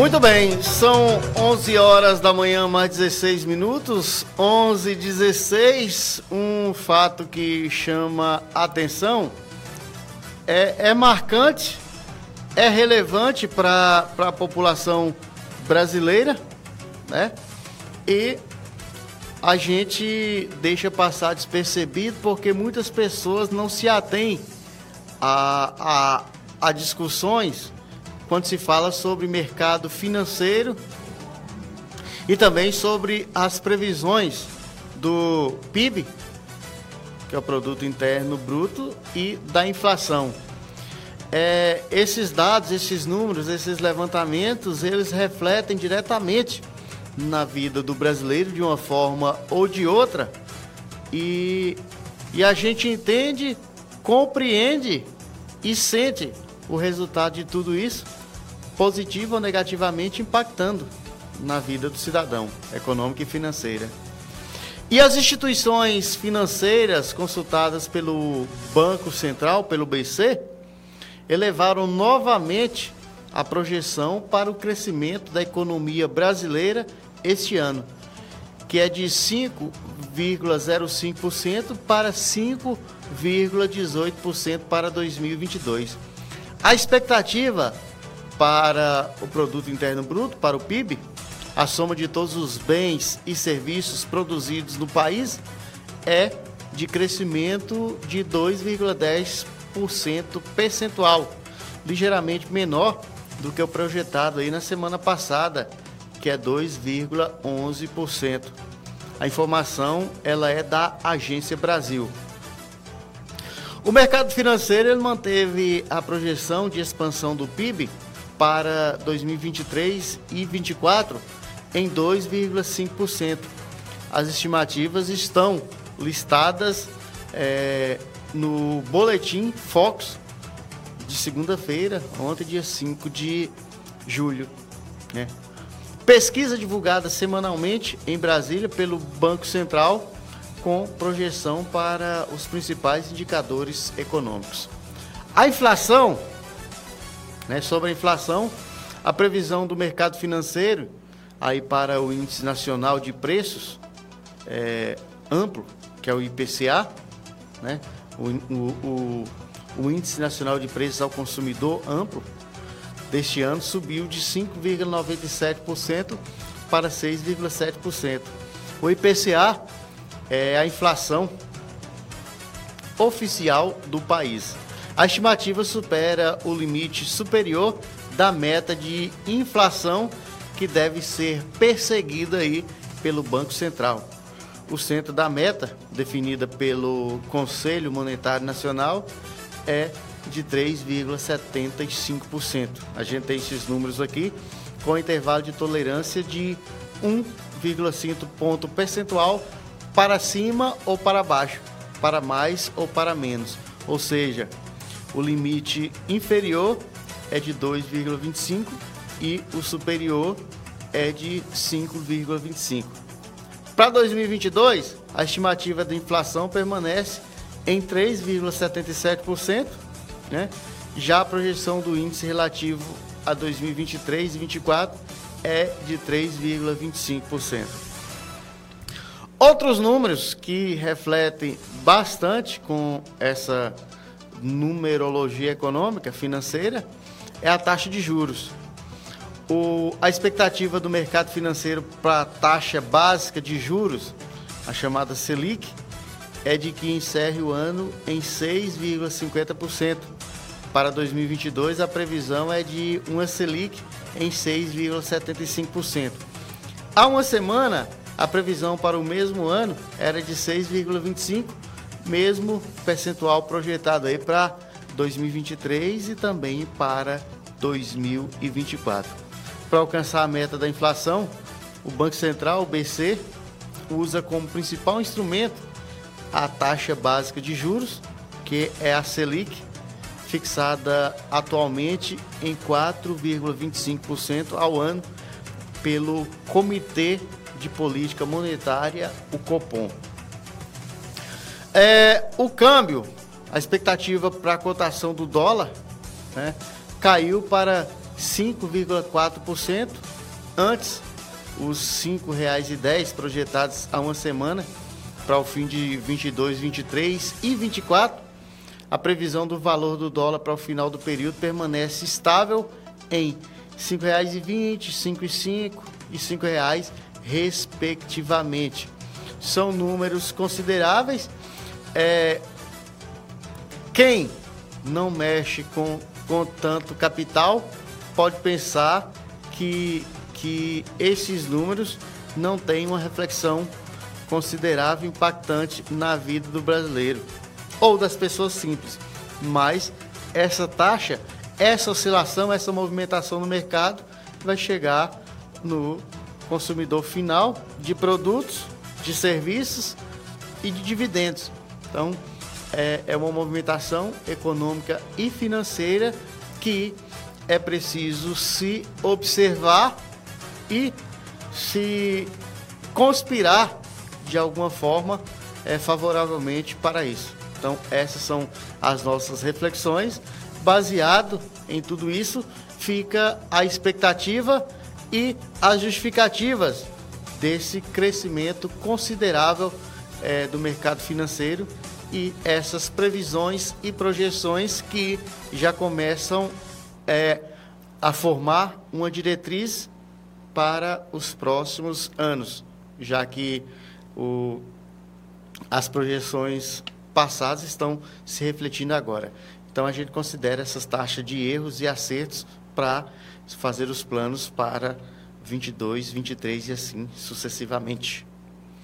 Muito bem, são 11 horas da manhã, mais 16 minutos. 11 16 um fato que chama atenção, é, é marcante, é relevante para a população brasileira, né? E a gente deixa passar despercebido porque muitas pessoas não se atêm a, a, a discussões quando se fala sobre mercado financeiro e também sobre as previsões do PIB, que é o Produto Interno Bruto, e da inflação. É, esses dados, esses números, esses levantamentos, eles refletem diretamente na vida do brasileiro de uma forma ou de outra e, e a gente entende, compreende e sente o resultado de tudo isso positivo ou negativamente impactando na vida do cidadão, econômica e financeira. E as instituições financeiras consultadas pelo Banco Central, pelo BC, elevaram novamente a projeção para o crescimento da economia brasileira este ano, que é de 5,05% para 5,18% para 2022. A expectativa para o produto interno bruto, para o PIB, a soma de todos os bens e serviços produzidos no país é de crescimento de 2,10% percentual, ligeiramente menor do que o projetado aí na semana passada, que é 2,11%. A informação ela é da Agência Brasil. O mercado financeiro manteve a projeção de expansão do PIB para 2023 e 2024 em 2,5%. As estimativas estão listadas é, no boletim Fox de segunda-feira, ontem, dia 5 de julho. Né? Pesquisa divulgada semanalmente em Brasília pelo Banco Central com projeção para os principais indicadores econômicos. A inflação né? Sobre a inflação, a previsão do mercado financeiro aí para o índice nacional de preços é, amplo, que é o IPCA, né? O, o, o, o, índice nacional de preços ao consumidor amplo deste ano subiu de 5,97% para 6,7%. O IPCA é a inflação oficial do país. A estimativa supera o limite superior da meta de inflação que deve ser perseguida aí pelo Banco Central. O centro da meta, definida pelo Conselho Monetário Nacional, é de 3,75%. A gente tem esses números aqui com intervalo de tolerância de 1,5 ponto percentual para cima ou para baixo, para mais ou para menos. Ou seja, o limite inferior é de 2,25 e o superior é de 5,25. Para 2022, a estimativa da inflação permanece em 3,77%, né? Já a projeção do índice relativo a 2023 e 2024 é de 3,25%. Outros números que refletem bastante com essa numerologia econômica, financeira, é a taxa de juros. O, a expectativa do mercado financeiro para a taxa básica de juros, a chamada Selic, é de que encerre o ano em 6,50%. Para 2022, a previsão é de uma Selic em 6,75%. Há uma semana, a previsão para o mesmo ano era de 6,25%, mesmo percentual projetado aí para 2023 e também para 2024. Para alcançar a meta da inflação, o Banco Central, o BC, usa como principal instrumento a taxa básica de juros, que é a Selic, fixada atualmente em 4,25% ao ano pelo Comitê de Política Monetária, o Copom. É, o câmbio, a expectativa para a cotação do dólar, né, caiu para 5,4%. Antes, os R$ 5,10 projetados há uma semana para o fim de 22, 23 e 24. A previsão do valor do dólar para o final do período permanece estável em R$ 5,20, R$ 5,05 e R$ 5,00, respectivamente. São números consideráveis. É, quem não mexe com, com tanto capital pode pensar que, que esses números não têm uma reflexão considerável, impactante na vida do brasileiro ou das pessoas simples. Mas essa taxa, essa oscilação, essa movimentação no mercado vai chegar no consumidor final de produtos, de serviços e de dividendos. Então, é, é uma movimentação econômica e financeira que é preciso se observar e se conspirar de alguma forma é, favoravelmente para isso. Então, essas são as nossas reflexões. Baseado em tudo isso, fica a expectativa e as justificativas desse crescimento considerável é, do mercado financeiro e essas previsões e projeções que já começam é, a formar uma diretriz para os próximos anos, já que o, as projeções passadas estão se refletindo agora. Então a gente considera essas taxas de erros e acertos para fazer os planos para 22, 23 e assim sucessivamente.